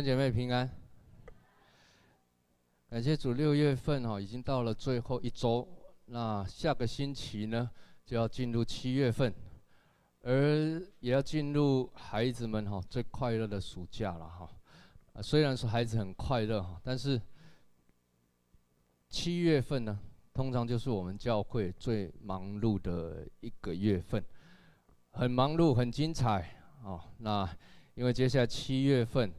兄姐妹平安，感谢主，六月份哈已经到了最后一周，那下个星期呢就要进入七月份，而也要进入孩子们哈最快乐的暑假了哈。虽然说孩子很快乐哈，但是七月份呢，通常就是我们教会最忙碌的一个月份，很忙碌，很精彩哦。那因为接下来七月份。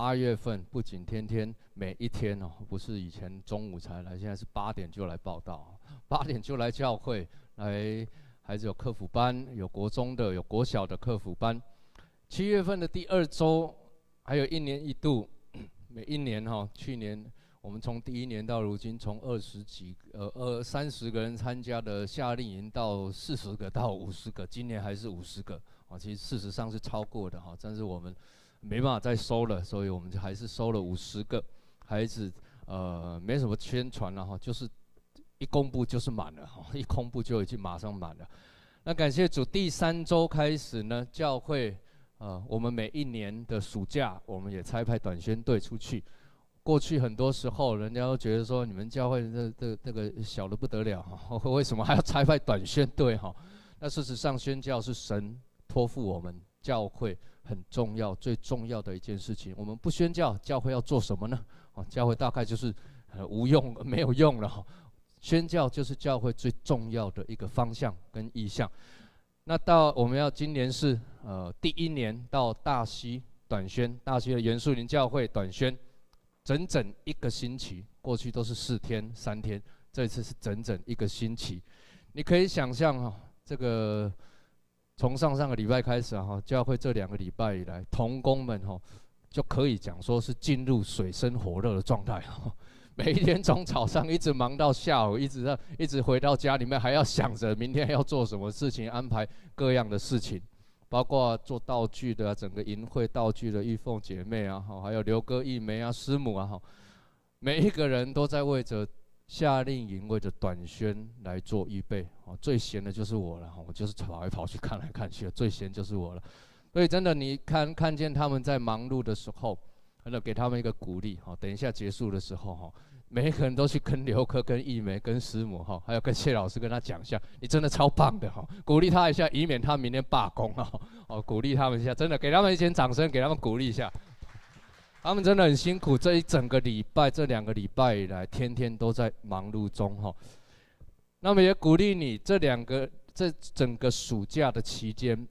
八月份不仅天天每一天哦，不是以前中午才来，现在是八点就来报到，八点就来教会来，孩子有课辅班，有国中的，有国小的课辅班。七月份的第二周，还有一年一度，每一年哈，去年我们从第一年到如今，从二十几呃二三十个人参加的夏令营到四十个到五十个，今年还是五十个啊，其实事实上是超过的哈，但是我们。没办法再收了，所以我们就还是收了五十个孩子，呃，没什么宣传了哈，就是一公布就是满了哈，一公布就已经马上满了。那感谢主，第三周开始呢，教会呃，我们每一年的暑假，我们也差派短宣队出去。过去很多时候，人家都觉得说，你们教会这这这个小的不得了哈，为什么还要差派短宣队哈？那事实上，宣教是神托付我们教会。很重要，最重要的一件事情，我们不宣教，教会要做什么呢？哦，教会大概就是呃无用，没有用了。宣教就是教会最重要的一个方向跟意向。那到我们要今年是呃第一年到大溪短宣，大溪的原树林教会短宣，整整一个星期。过去都是四天三天，这次是整整一个星期。你可以想象哈，这个。从上上个礼拜开始哈，教会这两个礼拜以来，童工们哈就可以讲说是进入水深火热的状态哈。每一天从早上一直忙到下午，一直到一直回到家里面，还要想着明天要做什么事情，安排各样的事情，包括做道具的整个淫会道具的玉凤姐妹啊，哈，还有刘哥、义梅啊、师母啊，哈，每一个人都在为着。夏令营为着短宣来做预备，哦，最闲的就是我了，我就是跑来跑去看来看去，最闲就是我了。所以真的，你看看见他们在忙碌的时候，真的给他们一个鼓励，哈，等一下结束的时候，哈，每一个人都去跟刘科、跟义梅、跟师母，哈，还有跟谢老师跟他讲一下，你真的超棒的，哈，鼓励他一下，以免他明天罢工啊，哦，鼓励他们一下，真的给他们一些掌声，给他们鼓励一下。他们真的很辛苦，这一整个礼拜，这两个礼拜以来，天天都在忙碌中哈。那么也鼓励你，这两个这整个暑假的期间，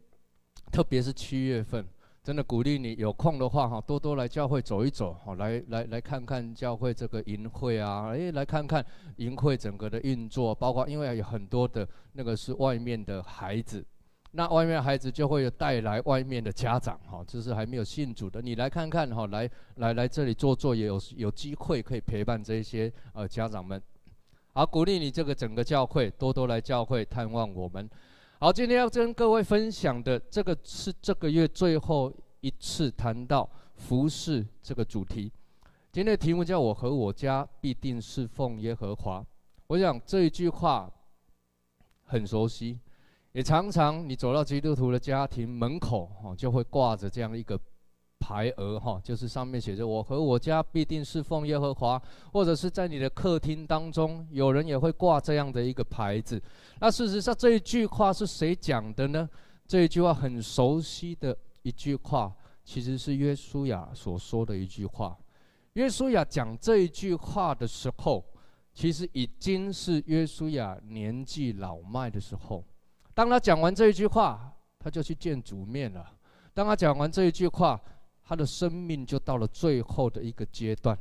特别是七月份，真的鼓励你有空的话哈，多多来教会走一走，哈，来来来看看教会这个营会啊，诶，来看看营会整个的运作，包括因为有很多的那个是外面的孩子。那外面孩子就会有带来外面的家长，哈，就是还没有信主的，你来看看，哈，来来来这里坐坐，也有有机会可以陪伴这些呃家长们，好，鼓励你这个整个教会多多来教会探望我们。好，今天要跟各位分享的这个是这个月最后一次谈到服事这个主题，今天的题目叫我和我家必定侍奉耶和华。我想这一句话很熟悉。也常常，你走到基督徒的家庭门口，哈，就会挂着这样一个牌额，哈，就是上面写着“我和我家必定是奉耶和华”，或者是在你的客厅当中，有人也会挂这样的一个牌子。那事实上，这一句话是谁讲的呢？这一句话很熟悉的一句话，其实是约书亚所说的一句话。约书亚讲这一句话的时候，其实已经是约书亚年纪老迈的时候。当他讲完这一句话，他就去见主面了。当他讲完这一句话，他的生命就到了最后的一个阶段。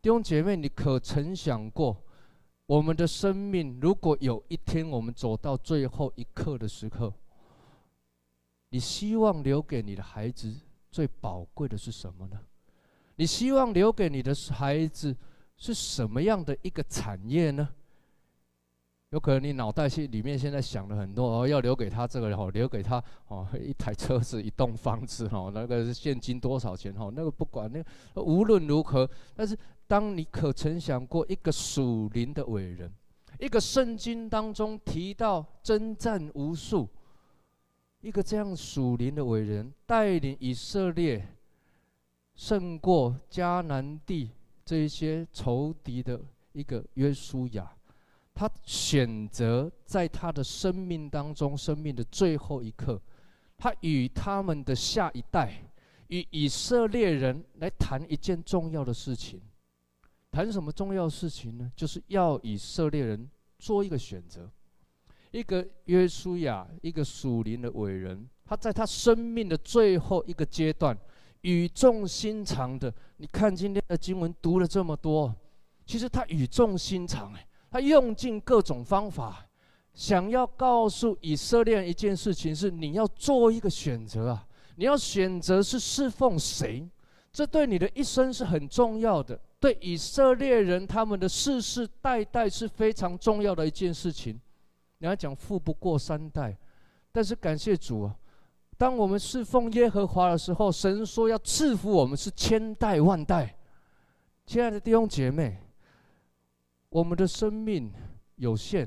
弟兄姐妹，你可曾想过，我们的生命如果有一天我们走到最后一刻的时刻，你希望留给你的孩子最宝贵的是什么呢？你希望留给你的孩子是什么样的一个产业呢？有可能你脑袋里里面现在想了很多哦，要留给他这个哦，留给他哦，一台车子、一栋房子哦，那个是现金多少钱哦？那个不管，那个无论如何，但是当你可曾想过一个属灵的伟人，一个圣经当中提到征战无数，一个这样属灵的伟人带领以色列胜过迦南地这一些仇敌的一个约书亚，他选择在他的生命当中，生命的最后一刻，他与他们的下一代，与以色列人来谈一件重要的事情。谈什么重要事情呢？就是要以色列人做一个选择。一个约书亚，一个属灵的伟人，他在他生命的最后一个阶段，语重心长的。你看今天的经文读了这么多，其实他语重心长，哎，他用尽各种方法，想要告诉以色列人一件事情：是你要做一个选择啊，你要选择是侍奉谁，这对你的一生是很重要的，对以色列人他们的世世代代是非常重要的一件事情。你要讲富不过三代，但是感谢主啊！当我们侍奉耶和华的时候，神说要赐福我们是千代万代。亲爱的弟兄姐妹，我们的生命有限，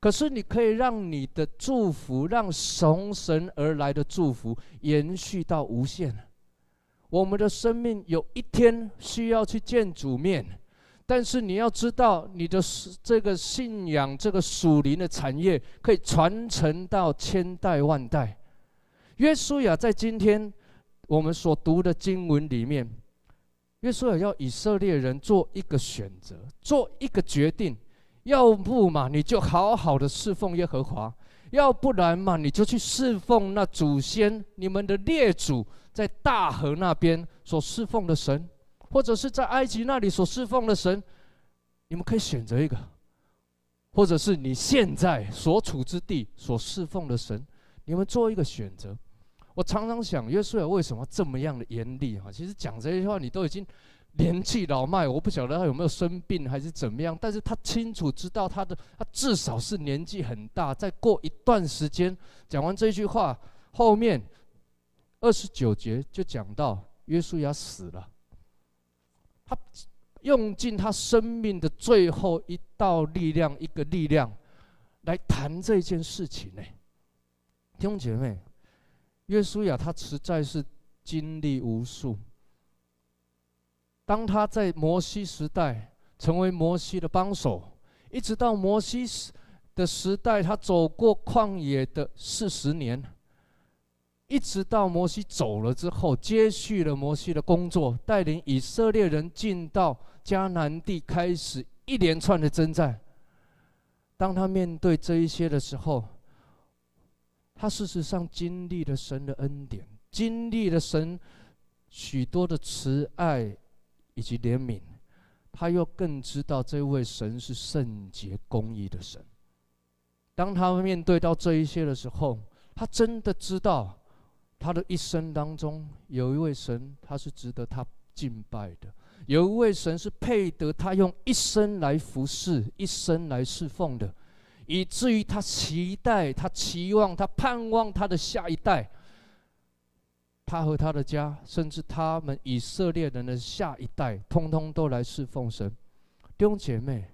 可是你可以让你的祝福，让从神而来的祝福延续到无限。我们的生命有一天需要去见主面。但是你要知道，你的这个信仰，这个属灵的产业，可以传承到千代万代。约书亚在今天我们所读的经文里面，约书亚要以色列人做一个选择，做一个决定，要不嘛你就好好的侍奉耶和华，要不然嘛你就去侍奉那祖先你们的列祖在大河那边所侍奉的神。或者是在埃及那里所侍奉的神，你们可以选择一个；或者是你现在所处之地所侍奉的神，你们做一个选择。我常常想，约书亚为什么这么样的严厉？哈，其实讲这些话，你都已经年纪老迈，我不晓得他有没有生病还是怎么样，但是他清楚知道他的，他至少是年纪很大。再过一段时间，讲完这句话，后面二十九节就讲到约书亚死了。他用尽他生命的最后一道力量，一个力量来谈这件事情呢。弟兄姐妹，约书亚他实在是经历无数。当他在摩西时代成为摩西的帮手，一直到摩西的时代，他走过旷野的四十年。一直到摩西走了之后，接续了摩西的工作，带领以色列人进到迦南地，开始一连串的征战。当他面对这一些的时候，他事实上经历了神的恩典，经历了神许多的慈爱以及怜悯，他又更知道这位神是圣洁公义的神。当他面对到这一些的时候，他真的知道。他的一生当中，有一位神，他是值得他敬拜的；有一位神是配得他用一生来服侍、一生来侍奉的，以至于他期待、他期望、他盼望他的下一代，他和他的家，甚至他们以色列人的下一代，通通都来侍奉神。弟兄姐妹，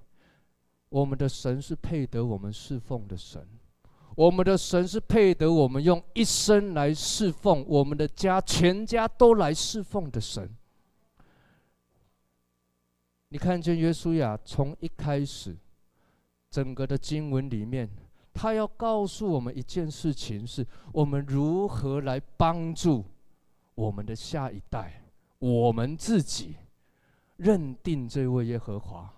我们的神是配得我们侍奉的神。我们的神是配得我们用一生来侍奉，我们的家全家都来侍奉的神。你看见约书亚从一开始，整个的经文里面，他要告诉我们一件事情：是我们如何来帮助我们的下一代，我们自己认定这位耶和华，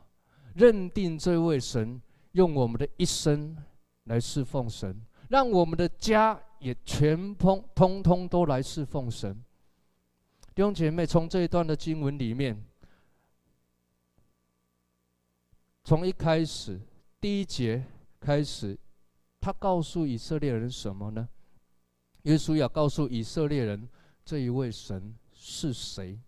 认定这位神，用我们的一生。来侍奉神，让我们的家也全通通通都来侍奉神。弟兄姐妹，从这一段的经文里面，从一开始第一节开始，他告诉以色列人什么呢？耶稣要告诉以色列人，这一位神是谁？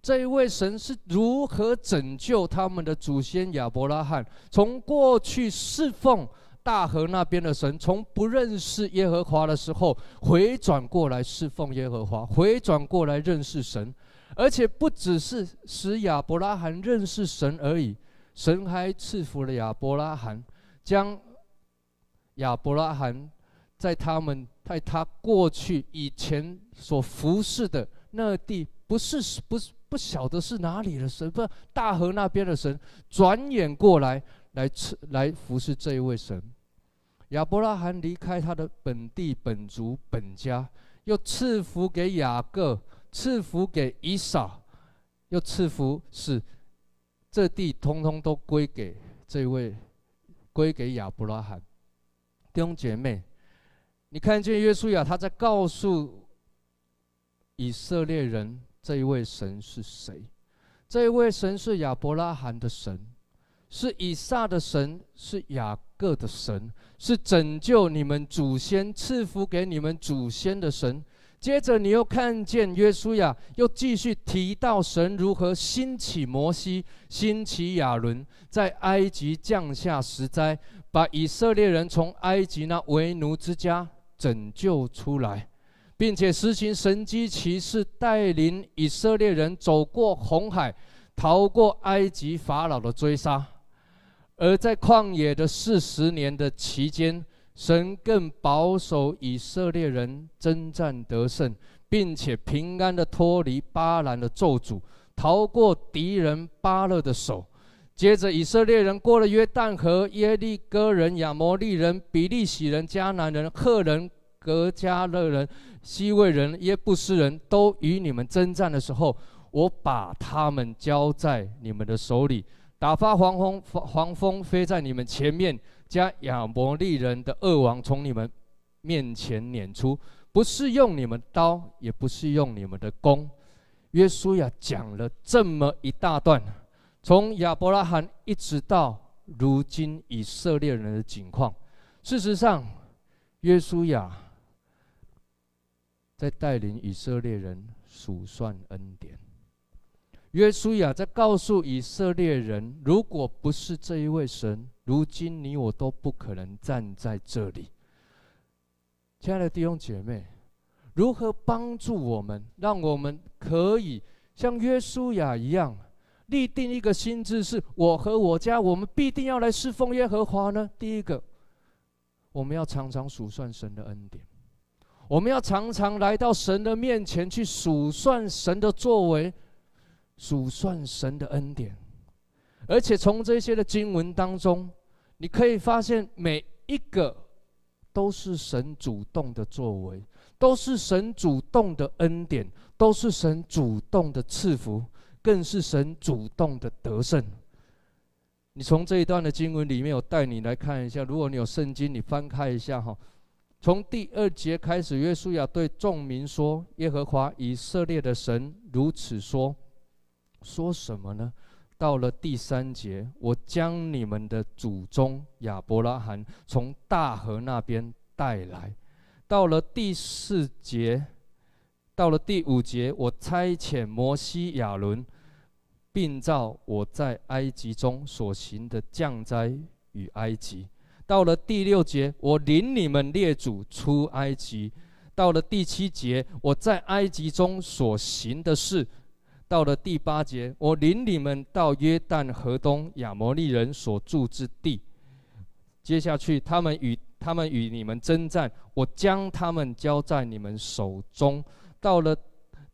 这一位神是如何拯救他们的祖先亚伯拉罕，从过去侍奉。大河那边的神，从不认识耶和华的时候，回转过来侍奉耶和华，回转过来认识神，而且不只是使亚伯拉罕认识神而已，神还赐福了亚伯拉罕，将亚伯拉罕在他们在他过去以前所服侍的那地，不是不是不晓得是哪里的神，不大河那边的神，转眼过来来赐来服侍这一位神。亚伯拉罕离开他的本地本族本家，又赐福给雅各，赐福给以扫，又赐福使这地通通都归给这位，归给亚伯拉罕。弟兄姐妹，你看见约书亚他在告诉以色列人，这一位神是谁？这一位神是亚伯拉罕的神，是以撒的神，是雅各的神，是拯救你们祖先、赐福给你们祖先的神。接着，你又看见约书亚又继续提到神如何兴起摩西、兴起亚伦，在埃及降下十灾，把以色列人从埃及那为奴之家拯救出来。并且实行神迹奇事，带领以色列人走过红海，逃过埃及法老的追杀。而在旷野的四十年的期间，神更保守以色列人征战得胜，并且平安的脱离巴兰的咒诅，逃过敌人巴勒的手。接着，以色列人过了约旦河，耶利哥人、亚摩利人、比利洗人、迦南人、赫人、革迦勒人。西魏人、耶布斯人都与你们征战的时候，我把他们交在你们的手里，打发黄蜂，黄蜂飞在你们前面，将亚摩利人的恶王从你们面前撵出，不是用你们刀，也不是用你们的弓。约书亚讲了这么一大段，从亚伯拉罕一直到如今以色列人的境况。事实上，约书亚。在带领以色列人数算恩典，约书亚在告诉以色列人：如果不是这一位神，如今你我都不可能站在这里。亲爱的弟兄姐妹，如何帮助我们，让我们可以像约书亚一样，立定一个心志，是我和我家，我们必定要来侍奉耶和华呢？第一个，我们要常常数算神的恩典。我们要常常来到神的面前去数算神的作为，数算神的恩典，而且从这些的经文当中，你可以发现每一个都是神主动的作为，都是神主动的恩典，都是神主动的赐福，更是神主动的得胜。你从这一段的经文里面，我带你来看一下，如果你有圣经，你翻开一下哈。从第二节开始，约书亚对众民说：“耶和华以色列的神如此说，说什么呢？”到了第三节，我将你们的祖宗亚伯拉罕从大河那边带来。到了第四节，到了第五节，我差遣摩西、亚伦，并照我在埃及中所行的降灾与埃及。到了第六节，我领你们列祖出埃及；到了第七节，我在埃及中所行的事；到了第八节，我领你们到约旦河东亚摩利人所住之地。接下去，他们与他们与你们征战，我将他们交在你们手中。到了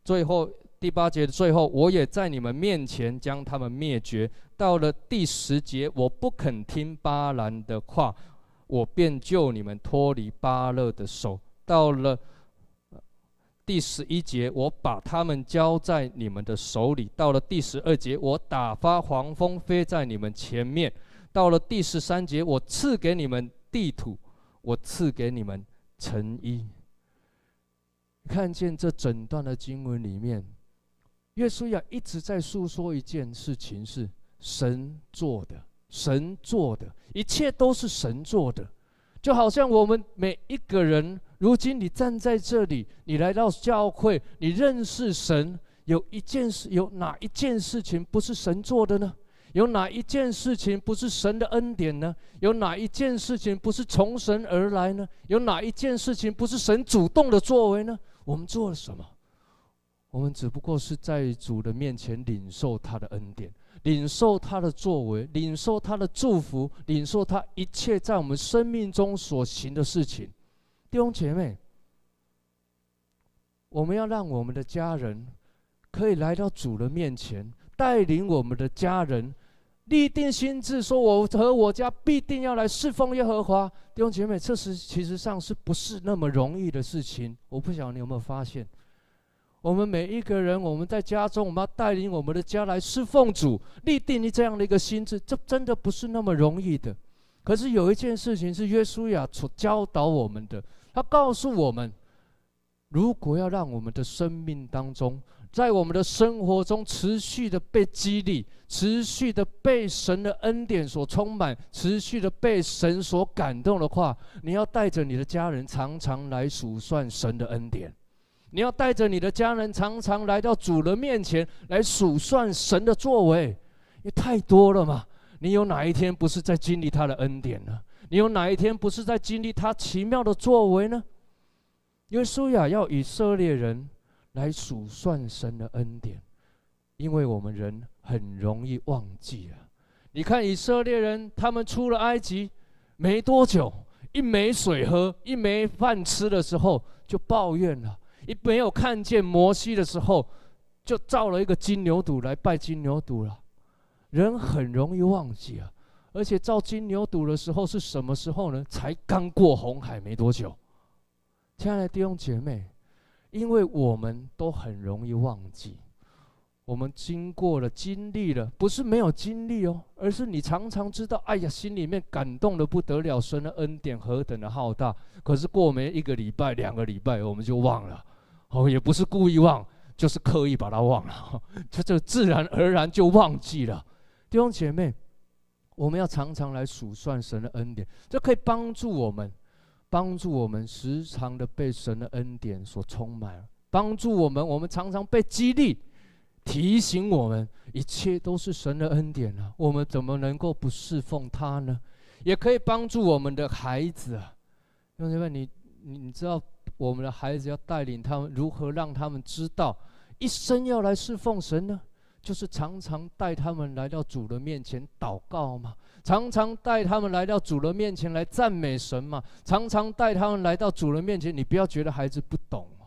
最后第八节的最后，我也在你们面前将他们灭绝。到了第十节，我不肯听巴兰的话，我便救你们脱离巴勒的手。到了第十一节，我把他们交在你们的手里。到了第十二节，我打发黄蜂飞在你们前面。到了第十三节，我赐给你们地土，我赐给你们成衣。看见这整段的经文里面，约书亚一直在诉说一件事情是。神做的，神做的，一切都是神做的，就好像我们每一个人，如今你站在这里，你来到教会，你认识神，有一件事，有哪一件事情不是神做的呢？有哪一件事情不是神的恩典呢？有哪一件事情不是从神而来呢？有哪一件事情不是神主动的作为呢？我们做了什么？我们只不过是在主的面前领受他的恩典。领受他的作为，领受他的祝福，领受他一切在我们生命中所行的事情。弟兄姐妹，我们要让我们的家人可以来到主的面前，带领我们的家人，立定心志，说我和我家必定要来侍奉耶和华。弟兄姐妹，这是其实上是不是那么容易的事情？我不晓得你有没有发现，我们每一个人，我们在家中，我们要带领我们的家来侍奉主，立定你这样的一个心志，这真的不是那么容易的。可是有一件事情是约书亚所教导我们的，他告诉我们，如果要让我们的生命当中，在我们的生活中持续的被激励，持续的被神的恩典所充满，持续的被神所感动的话，你要带着你的家人常常来数算神的恩典。你要带着你的家人常常来到主的面前来数算神的作为，也太多了嘛。你有哪一天不是在经历他的恩典呢？你有哪一天不是在经历他奇妙的作为呢？约书亚要以色列人。来数算神的恩典，因为我们人很容易忘记啊。你看以色列人，他们出了埃及没多久，一没水喝，一没饭吃的时候就抱怨了；一没有看见摩西的时候，就造了一个金牛犊来拜金牛犊了。人很容易忘记啊，而且造金牛犊的时候是什么时候呢？才刚过红海没多久。亲爱的弟兄姐妹。因为我们都很容易忘记，我们经过了、经历了，不是没有经历哦，而是你常常知道，哎呀，心里面感动得不得了，神的恩典何等的浩大。可是过没一个礼拜、两个礼拜，我们就忘了，哦，也不是故意忘，就是刻意把它忘了，就这自然而然就忘记了。弟兄姐妹，我们要常常来数算神的恩典，这可以帮助我们。帮助我们时常的被神的恩典所充满，帮助我们，我们常常被激励，提醒我们一切都是神的恩典啊！我们怎么能够不侍奉他呢？也可以帮助我们的孩子啊，兄弟们，你你知道我们的孩子要带领他们如何让他们知道一生要来侍奉神呢？就是常常带他们来到主的面前祷告嘛。常常带他们来到主的面前来赞美神嘛，常常带他们来到主的面前。你不要觉得孩子不懂哦，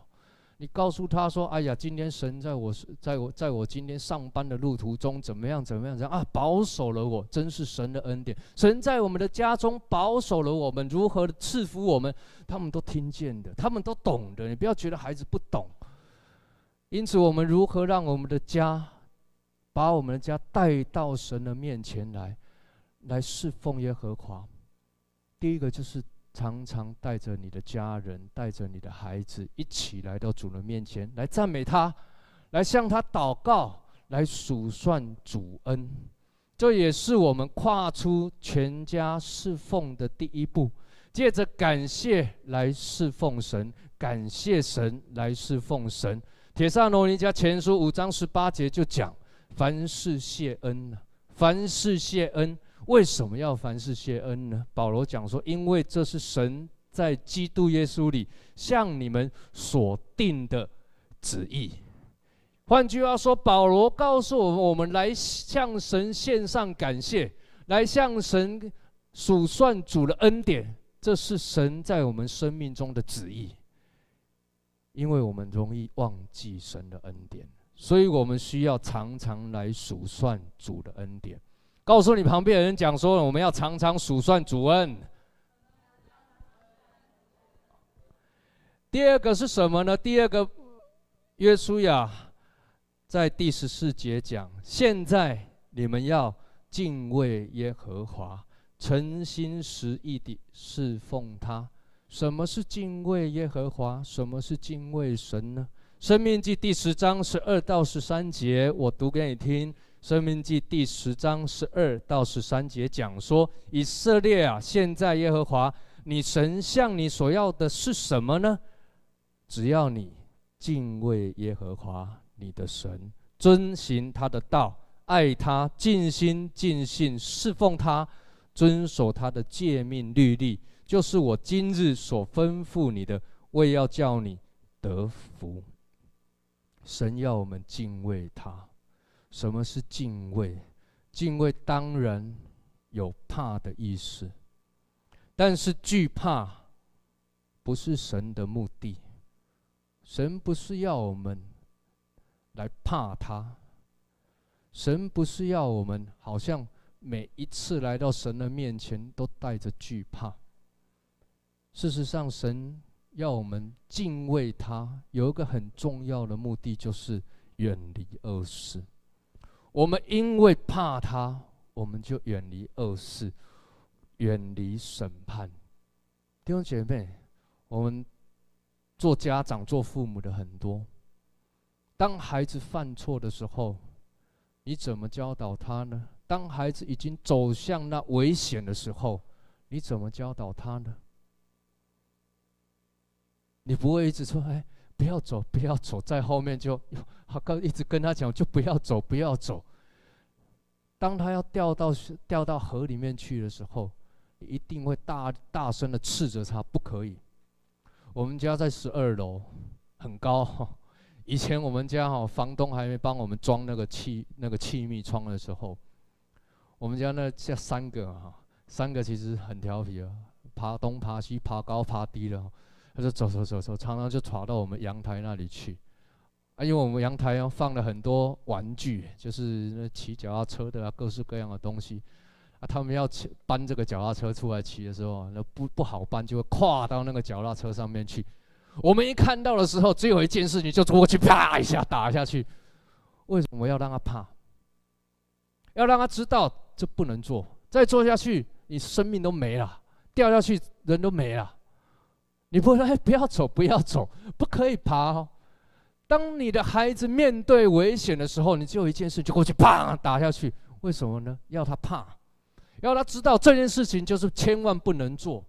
你告诉他说：“哎呀，今天神在我在我在我今天上班的路途中怎么样怎么样？怎样啊，保守了我，真是神的恩典。神在我们的家中保守了我们，如何的赐福我们，他们都听见的，他们都懂的。你不要觉得孩子不懂。因此，我们如何让我们的家，把我们的家带到神的面前来？”来侍奉耶和华，第一个就是常常带着你的家人，带着你的孩子一起来到主的面前，来赞美他，来向他祷告，来数算主恩。这也是我们跨出全家侍奉的第一步。借着感谢来侍奉神，感谢神来侍奉神。帖撒罗尼迦前书五章十八节就讲：凡事谢恩呢，凡事谢恩。为什么要凡事谢恩呢？保罗讲说，因为这是神在基督耶稣里向你们所定的旨意。换句话说，保罗告诉我们，我们来向神献上感谢，来向神数算主的恩典，这是神在我们生命中的旨意。因为我们容易忘记神的恩典，所以我们需要常常来数算主的恩典。告诉你旁边的人讲说，我们要常常数算主恩。第二个是什么呢？第二个，约书亚在第十四节讲：现在你们要敬畏耶和华，诚心实意地侍奉他。什么是敬畏耶和华？什么是敬畏神呢？生命记第十章十二到十三节，我读给你听。生命记第十章十二到十三节讲说：以色列啊，现在耶和华你神向你所要的是什么呢？只要你敬畏耶和华你的神，遵行他的道，爱他，尽心尽性侍奉他，遵守他的诫命律例，就是我今日所吩咐你的，为要叫你得福。神要我们敬畏他。什么是敬畏？敬畏当然有怕的意思，但是惧怕不是神的目的。神不是要我们来怕他。神不是要我们好像每一次来到神的面前都带着惧怕。事实上，神要我们敬畏他，有一个很重要的目的，就是远离恶事。我们因为怕他，我们就远离恶事，远离审判。弟兄姐妹，我们做家长、做父母的很多，当孩子犯错的时候，你怎么教导他呢？当孩子已经走向那危险的时候，你怎么教导他呢？你不会一直说：“哎，不要走，不要走。”在后面就 好，刚一直跟他讲，就不要走，不要走。当他要掉到掉到河里面去的时候，一定会大大声的斥责他，不可以。我们家在十二楼，很高。以前我们家哈房东还没帮我们装那个气那个气密窗的时候，我们家那这三个哈，三个其实很调皮啊，爬东爬西，爬高爬低的，他就走走走走，常常就闯到我们阳台那里去。啊，因为我们阳台要放了很多玩具，就是那骑脚踏车的啊，各式各样的东西。啊，他们要搬这个脚踏车出来骑的时候，那不不好搬，就会跨到那个脚踏车上面去。我们一看到的时候，只有一件事情，就过去啪一下打下去。为什么要让他怕？要让他知道这不能做，再做下去，你生命都没了，掉下去人都没了。你不会说“哎不要走，不要走，不可以爬哦。当你的孩子面对危险的时候，你只有一件事，就过去啪打下去。为什么呢？要他怕，要他知道这件事情就是千万不能做。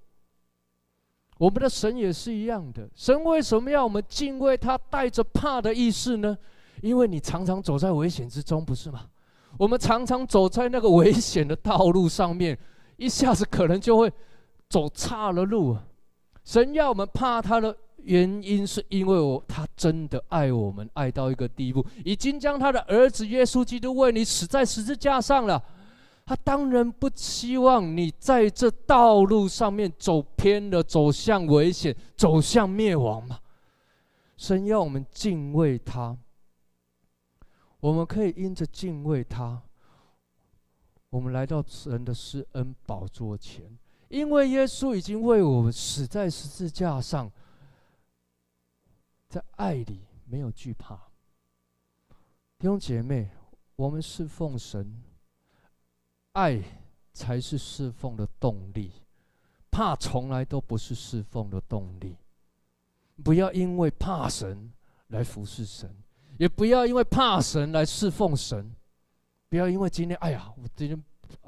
我们的神也是一样的，神为什么要我们敬畏他，带着怕的意思呢？因为你常常走在危险之中，不是吗？我们常常走在那个危险的道路上面，一下子可能就会走岔了路。神要我们怕他的原因，是因为我他真的爱我们，爱到一个地步，已经将他的儿子耶稣基督为你死在十字架上了。他当然不希望你在这道路上面走偏了，走向危险，走向灭亡嘛。神要我们敬畏他，我们可以因着敬畏他，我们来到神的施恩宝座前，因为耶稣已经为我们死在十字架上，在爱里没有惧怕。弟兄姐妹，我们侍奉神。爱才是侍奉的动力，怕从来都不是侍奉的动力。不要因为怕神来服侍神，也不要因为怕神来侍奉神。不要因为今天，哎呀，我今天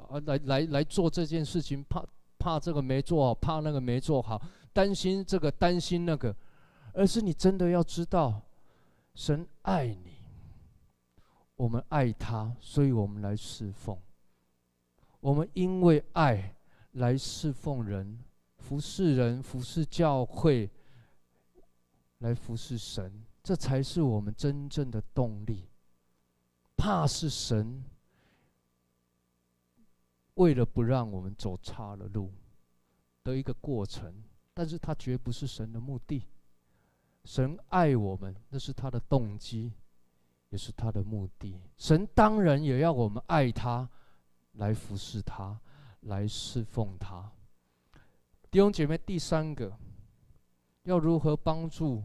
啊来来来做这件事情，怕怕这个没做好，怕那个没做好，担心这个担心那个，而是你真的要知道，神爱你，我们爱他，所以我们来侍奉。我们因为爱来侍奉人、服侍人、服侍教会，来服侍神，这才是我们真正的动力。怕是神为了不让我们走差了路的一个过程，但是它绝不是神的目的。神爱我们，那是他的动机，也是他的目的。神当然也要我们爱他。来服侍他，来侍奉他。弟兄姐妹，第三个，要如何帮助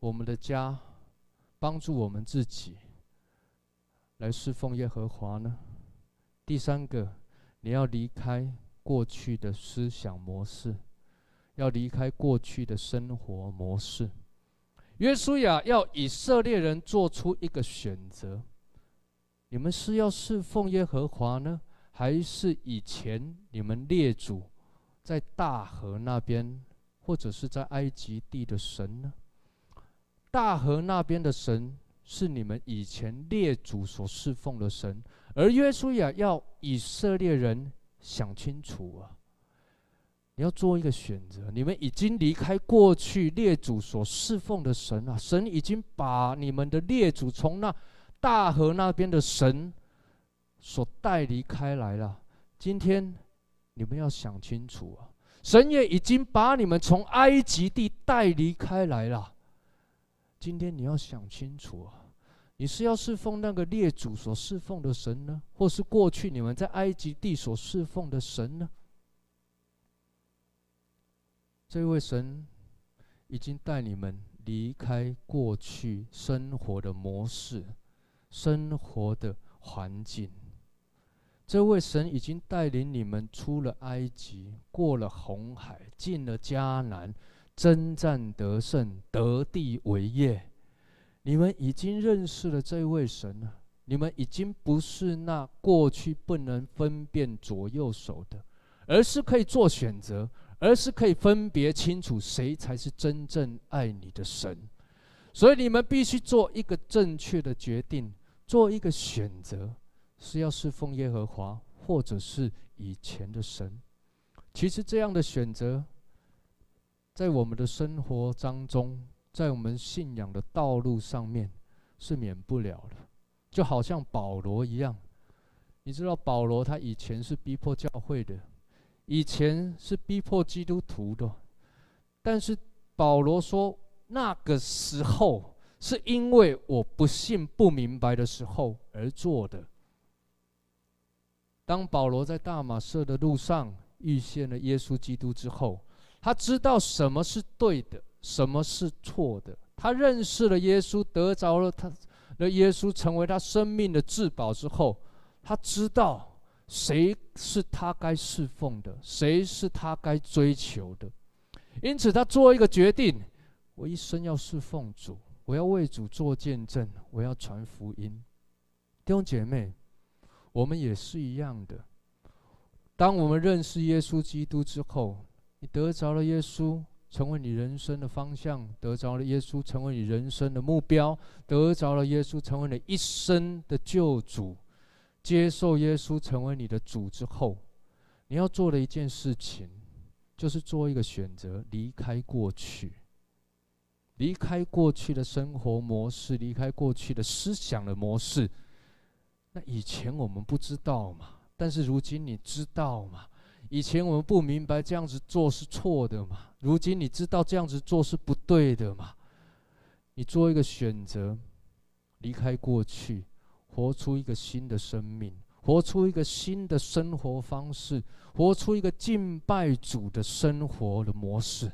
我们的家，帮助我们自己，来侍奉耶和华呢？第三个，你要离开过去的思想模式，要离开过去的生活模式。约书亚要以色列人做出一个选择。你们是要侍奉耶和华呢，还是以前你们列祖在大河那边，或者是在埃及地的神呢？大河那边的神是你们以前列祖所侍奉的神，而约书亚要以色列人想清楚啊，你要做一个选择。你们已经离开过去列祖所侍奉的神啊，神已经把你们的列祖从那。大河那边的神所带离开来了。今天你们要想清楚啊！神也已经把你们从埃及地带离开来了。今天你要想清楚啊，你是要侍奉那个列祖所侍奉的神呢，或是过去你们在埃及地所侍奉的神呢？这位神已经带你们离开过去生活的模式、生活的环境。这位神已经带领你们出了埃及，过了红海，进了迦南，征战得胜，得地为业。你们已经认识了这位神了。你们已经不是那过去不能分辨左右手的，而是可以做选择。而是可以分别清楚谁才是真正爱你的神，所以你们必须做一个正确的决定，做一个选择，是要侍奉耶和华，或者是以前的神。其实这样的选择，在我们的生活当中，在我们信仰的道路上面是免不了的。就好像保罗一样，你知道保罗他以前是逼迫教会的。以前是逼迫基督徒的，但是保罗说，那个时候是因为我不信不明白的时候而做的。当保罗在大马色的路上遇见了耶稣基督之后，他知道什么是对的，什么是错的。他认识了耶稣，得着了他的耶稣，成为他生命的至宝之后，他知道。谁是他该侍奉的？谁是他该追求的？因此，他做一个决定：我一生要侍奉主，我要为主做见证，我要传福音。弟兄姐妹，我们也是一样的。当我们认识耶稣基督之后，你得着了耶稣，成为你人生的方向；得着了耶稣，成为你人生的目标；得着了耶稣，成为你一生的救主。接受耶稣成为你的主之后，你要做的一件事情，就是做一个选择，离开过去，离开过去的生活模式，离开过去的思想的模式。那以前我们不知道嘛，但是如今你知道嘛？以前我们不明白这样子做是错的嘛，如今你知道这样子做是不对的嘛？你做一个选择，离开过去。活出一个新的生命，活出一个新的生活方式，活出一个敬拜主的生活的模式。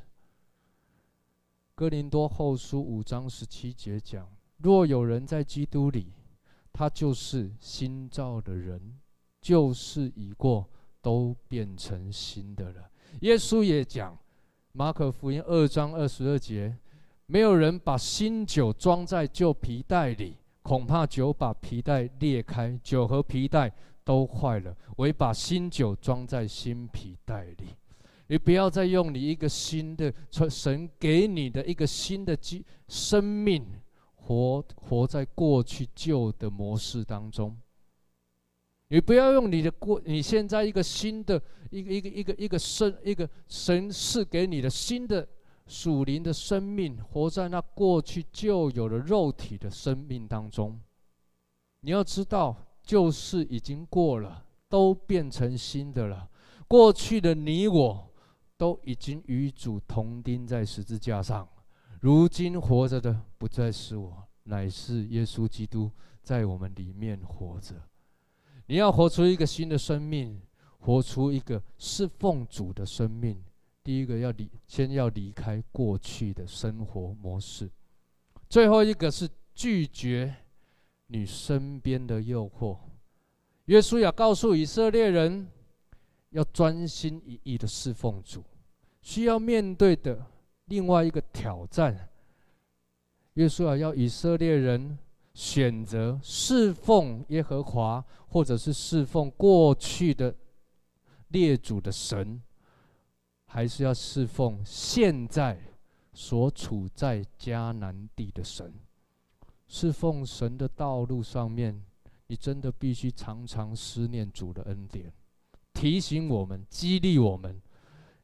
哥林多后书五章十七节讲：若有人在基督里，他就是新造的人，旧事已过，都变成新的了。耶稣也讲，马可福音二章二十二节：没有人把新酒装在旧皮袋里。恐怕酒把皮带裂开，酒和皮带都坏了，唯把新酒装在新皮带里。你不要再用你一个新的神给你的一个新的机生命，活活在过去旧的模式当中。你不要用你的过，你现在一个新的一个一个一个一个生一个神赐给你的新的。属灵的生命，活在那过去旧有的肉体的生命当中。你要知道，旧事已经过了，都变成新的了。过去的你我，都已经与主同钉在十字架上。如今活着的，不再是我，乃是耶稣基督在我们里面活着。你要活出一个新的生命，活出一个侍奉主的生命。第一个要离，先要离开过去的生活模式；最后一个是拒绝你身边的诱惑。约书亚告诉以色列人，要专心一意的侍奉主。需要面对的另外一个挑战，约书亚要以色列人选择侍奉耶和华，或者是侍奉过去的列祖的神。还是要侍奉现在所处在迦南地的神，侍奉神的道路上面，你真的必须常常思念主的恩典，提醒我们、激励我们，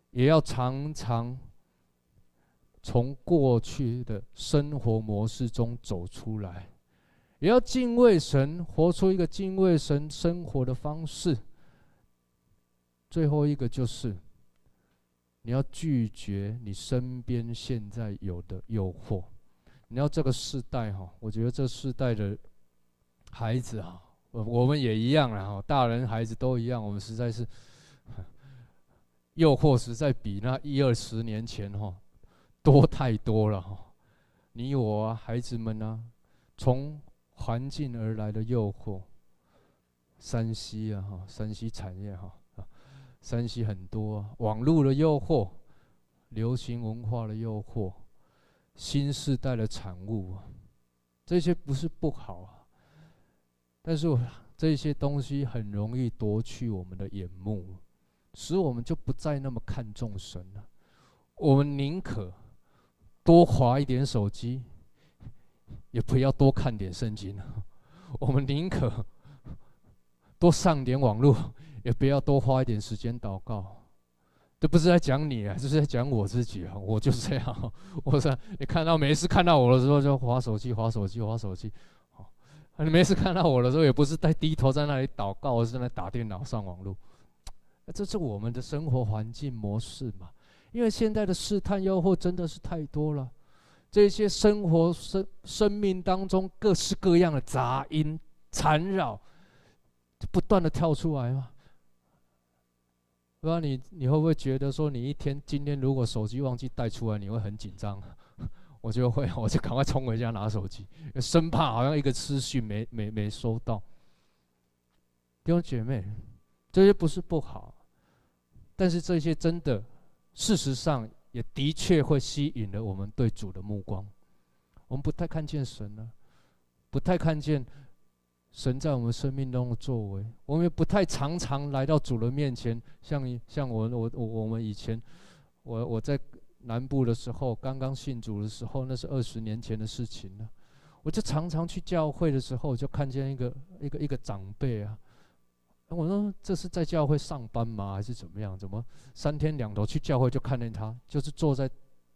也要常常从过去的生活模式中走出来，也要敬畏神，活出一个敬畏神生活的方式。最后一个就是。你要拒绝你身边现在有的诱惑，你要这个世代哈，我觉得这世代的孩子啊，我我们也一样了哈，大人孩子都一样，我们实在是 诱惑实在比那一二十年前哈多太多了哈。你我啊，孩子们啊，从环境而来的诱惑，山西啊哈，山西产业哈啊。山西很多啊，网络的诱惑，流行文化的诱惑，新时代的产物啊，这些不是不好啊，但是这些东西很容易夺去我们的眼目，使我们就不再那么看重神了。我们宁可多划一点手机，也不要多看点圣经了。我们宁可多上点网络。也不要多花一点时间祷告，这不是在讲你啊，这是在讲我自己啊。我就是这样，我说你看到没事看到我的时候就划手机，划手机，划手机。好，你没事看到我的时候，也不是在低头在那里祷告，而是在那打电脑上网络。这是我们的生活环境模式嘛？因为现在的试探诱惑真的是太多了，这些生活生生命当中各式各样的杂音缠绕，不断的跳出来嘛。不知道你你会不会觉得说，你一天今天如果手机忘记带出来，你会很紧张？我就会，我就赶快冲回家拿手机，生怕好像一个资讯没没没收到。弟兄姐妹，这些不是不好，但是这些真的，事实上也的确会吸引了我们对主的目光。我们不太看见神了，不太看见。神在我们生命中的作为，我们也不太常常来到主的面前。像像我我我我们以前，我我在南部的时候，刚刚信主的时候，那是二十年前的事情了。我就常常去教会的时候，就看见一个一个一个长辈啊。我说这是在教会上班吗？还是怎么样？怎么三天两头去教会就看见他，就是坐在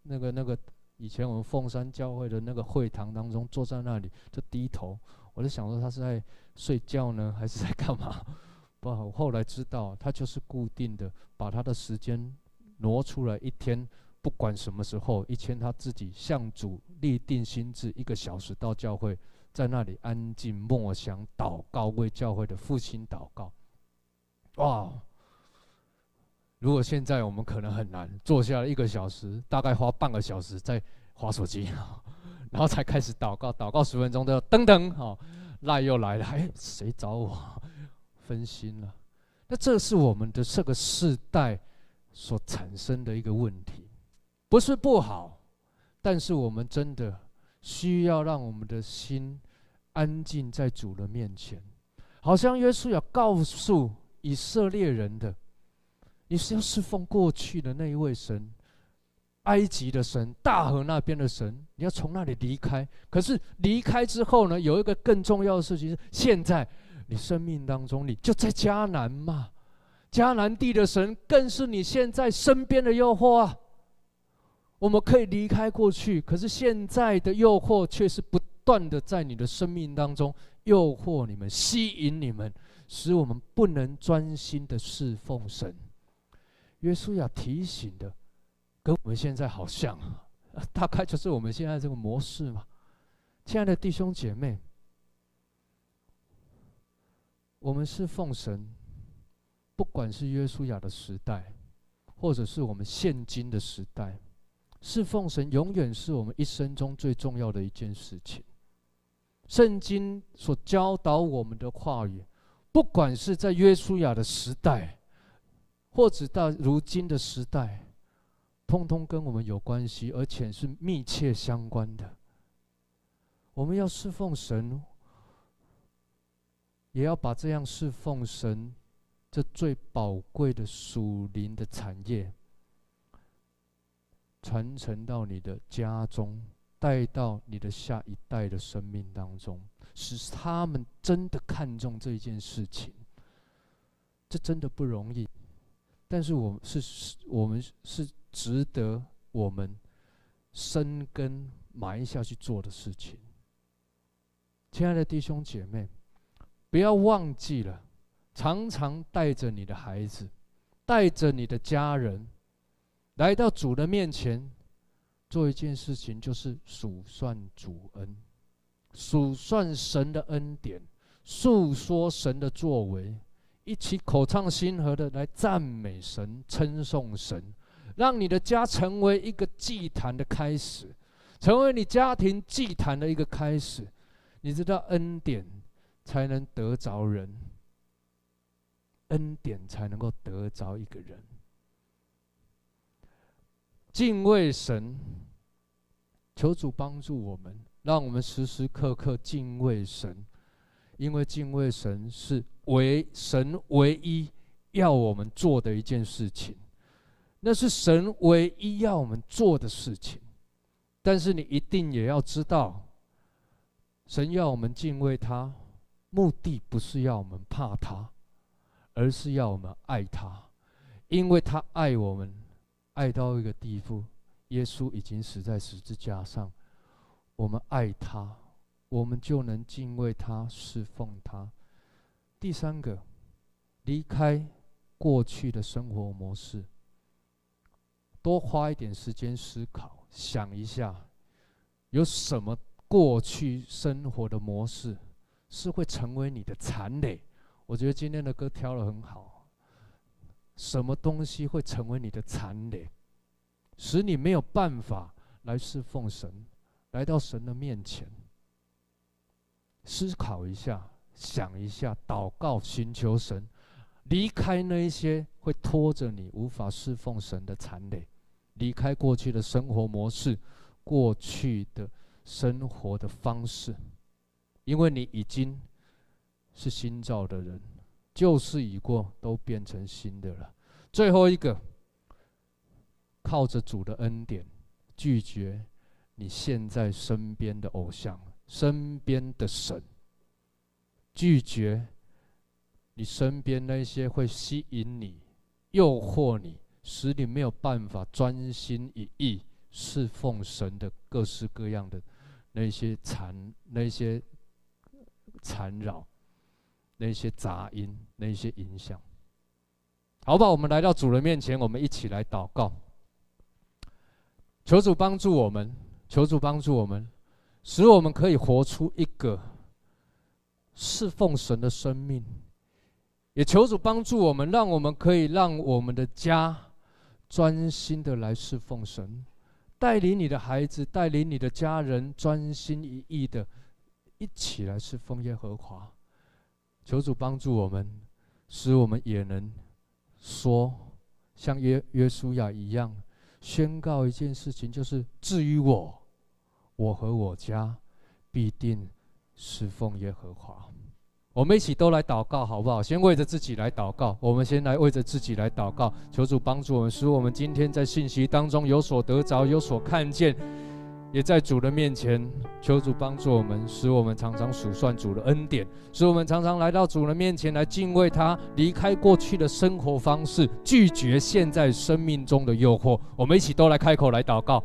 那个那个以前我们凤山教会的那个会堂当中，坐在那里就低头。我就想说他是在睡觉呢，还是在干嘛？不，我后来知道他就是固定的，把他的时间挪出来一天，不管什么时候，一天他自己向主立定心志，一个小时到教会，在那里安静默想祷告，为教会的复兴祷告。哇！如果现在我们可能很难坐下来一个小时，大概花半个小时在滑手机。然后才开始祷告，祷告十分钟都要噔噔，好，赖又来了，哎，谁找我？分心了。那这是我们的这个世代所产生的一个问题，不是不好，但是我们真的需要让我们的心安静在主的面前，好像耶稣要告诉以色列人的，你是要侍奉过去的那一位神。埃及的神，大河那边的神，你要从那里离开。可是离开之后呢，有一个更重要的事情是：现在你生命当中，你就在迦南嘛。迦南地的神，更是你现在身边的诱惑啊。我们可以离开过去，可是现在的诱惑却是不断的在你的生命当中诱惑你们、吸引你们，使我们不能专心的侍奉神。约书亚提醒的。跟我们现在好像，大概就是我们现在这个模式嘛。亲爱的弟兄姐妹，我们是奉神，不管是约书亚的时代，或者是我们现今的时代，侍奉神永远是我们一生中最重要的一件事情。圣经所教导我们的话语，不管是在约书亚的时代，或者到如今的时代。通通跟我们有关系，而且是密切相关的。我们要侍奉神，也要把这样侍奉神这最宝贵的属灵的产业传承到你的家中，带到你的下一代的生命当中，使他们真的看重这一件事情。这真的不容易，但是我们是是，我们是。值得我们深根埋下去做的事情，亲爱的弟兄姐妹，不要忘记了，常常带着你的孩子，带着你的家人，来到主的面前，做一件事情，就是数算主恩，数算神的恩典，诉说神的作为，一起口唱心和的来赞美神、称颂神，让你的家成为一个祭坛的开始，成为你家庭祭坛的一个开始。你知道恩典才能得着人，恩典才能够得着一个人。敬畏神。求主帮助我们，让我们时时刻刻敬畏神，因为敬畏神是唯神唯一要我们做的一件事情，那是神唯一要我们做的事情。但是你一定也要知道，神要我们敬畏他，目的不是要我们怕他，而是要我们爱他，因为他爱我们，爱到一个地步。耶稣已经死在十字架上，我们爱他，我们就能敬畏他、侍奉他。第三个，离开过去的生活模式，多花一点时间思考，想一下，有什么过去生活的模式是会成为你的残累？我觉得今天的歌挑得很好，什么东西会成为你的残累？使你没有办法来侍奉神，来到神的面前，思考一下，想一下，祷告寻求神，离开那一些会拖着你无法侍奉神的残累，离开过去的生活模式，过去的生活的方式，因为你已经是新造的人，旧事已过，都变成新的了。最后一个。靠着主的恩典，拒绝你现在身边的偶像、身边的神，拒绝你身边那些会吸引你、诱惑你、使你没有办法专心一意侍奉神的各式各样的那些缠、那些缠绕、那些杂音、那些影响。好吧，我们来到主人面前，我们一起来祷告。求主帮助我们，求主帮助我们，使我们可以活出一个侍奉神的生命。也求主帮助我们，让我们可以让我们的家专心的来侍奉神，带领你的孩子，带领你的家人，专心一意的一起来侍奉耶和华。求主帮助我们，使我们也能说像约约书亚一样。宣告一件事情，就是至于我，我和我家必定侍奉耶和华。我们一起都来祷告，好不好？先为着自己来祷告。我们先来为着自己来祷告，求主帮助我们，使我们今天在信息当中有所得着，有所看见。也在主的面前，求主帮助我们，使我们常常数算主的恩典，使我们常常来到主的面前来敬畏他，离开过去的生活方式，拒绝现在生命中的诱惑。我们一起都来开口来祷告。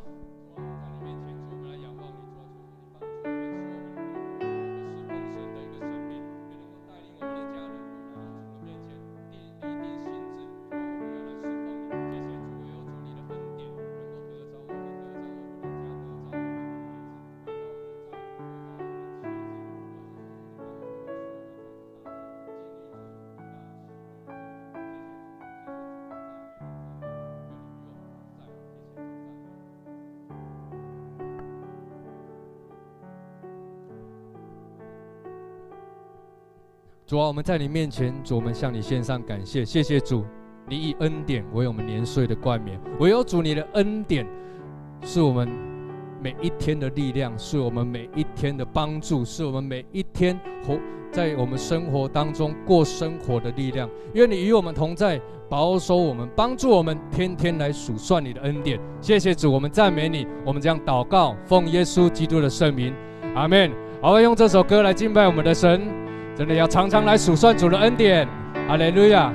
主啊，我们在你面前，主，我们向你献上感谢，谢谢主，你以恩典为我们年岁的冠冕，唯有主你的恩典是我们每一天的力量，是我们每一天的帮助，是我们每一天活在我们生活当中过生活的力量。愿你与我们同在，保守我们，帮助我们，天天来数算你的恩典。谢谢主，我们赞美你，我们将祷告，奉耶稣基督的圣名，阿门。好，我用这首歌来敬拜我们的神。真的要常常来数算主的恩典，哈利路亚。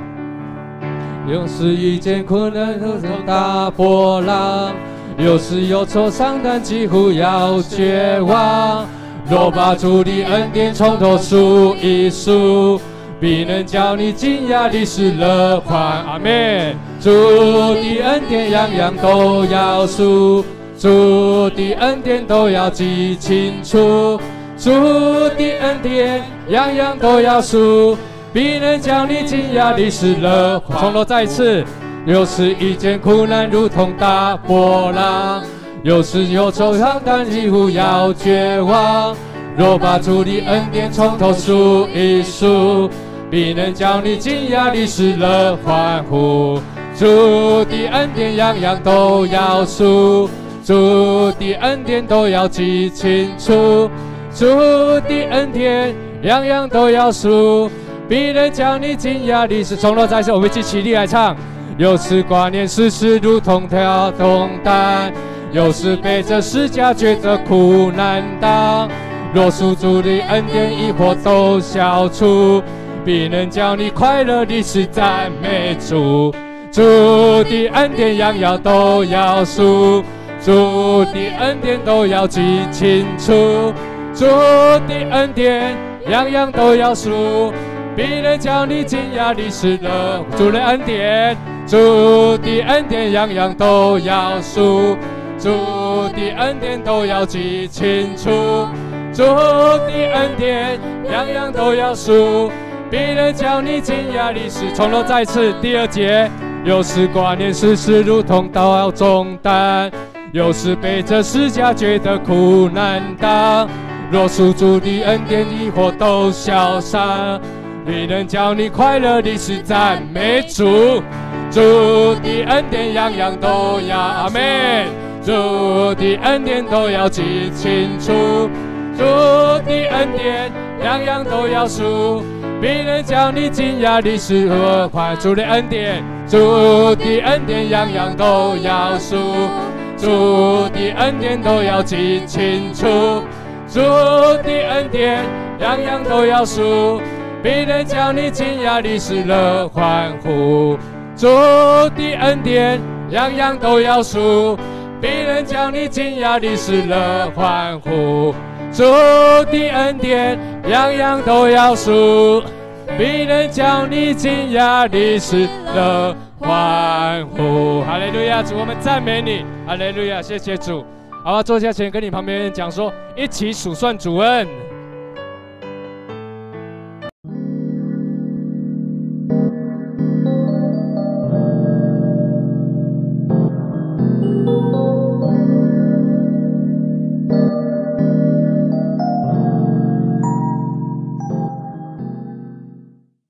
有时遇见困难如同大波浪，有时忧愁伤胆几乎要绝望。若把主的恩典从头数一数，必能叫你惊讶的是乐观。阿门。主的恩典样样都要数，主的恩典都要记清楚，主的恩典样样都要数。必能将你惊讶的是乐，从头再一次。又是一件苦难如同大波浪，又是忧愁常担几乎要绝望。若把主的恩典从头数一数，必能将你惊讶的是乐欢呼。主的恩典样样都要数，主的恩典都要记清楚，主的恩典样样都要数。必能将你惊讶的是，从头再说，我们一起起立来唱。有时挂念世事如同挑重担，有时背着十架觉得苦难当。若属主的恩典，疑惑都消除，必能叫你快乐的是赞美主。主的恩典样样都要数，主的恩典都要记清楚，主的恩典样样都要数。必能叫你惊讶的是乐，主的恩典，主的恩典样样都要数，主的恩典都要记清楚，主的恩典样样都要数。必能叫你惊讶的是，从头再次第二节，有时挂念世事如同担重担，有时背着十架觉得苦难当。若属主的恩典，疑惑都消散。必能叫你快乐的是赞美主，主的恩典样样都要阿们，主的恩典都要记清楚，主的恩典样样都要数。别人叫你惊讶的是何快，主的恩典，主的恩典样样都要数，主的恩典都要记清楚，主的恩典样样都要数。必能叫你惊讶的是乐欢呼，主的恩典样样都要数。必能叫你惊讶的是乐欢呼，主的恩典样样都要数。必能叫你惊讶的是乐欢呼。哈利路亚，主，我们赞美你。哈利路亚，谢谢主。好，坐下前跟你旁边人讲说，一起数算主恩。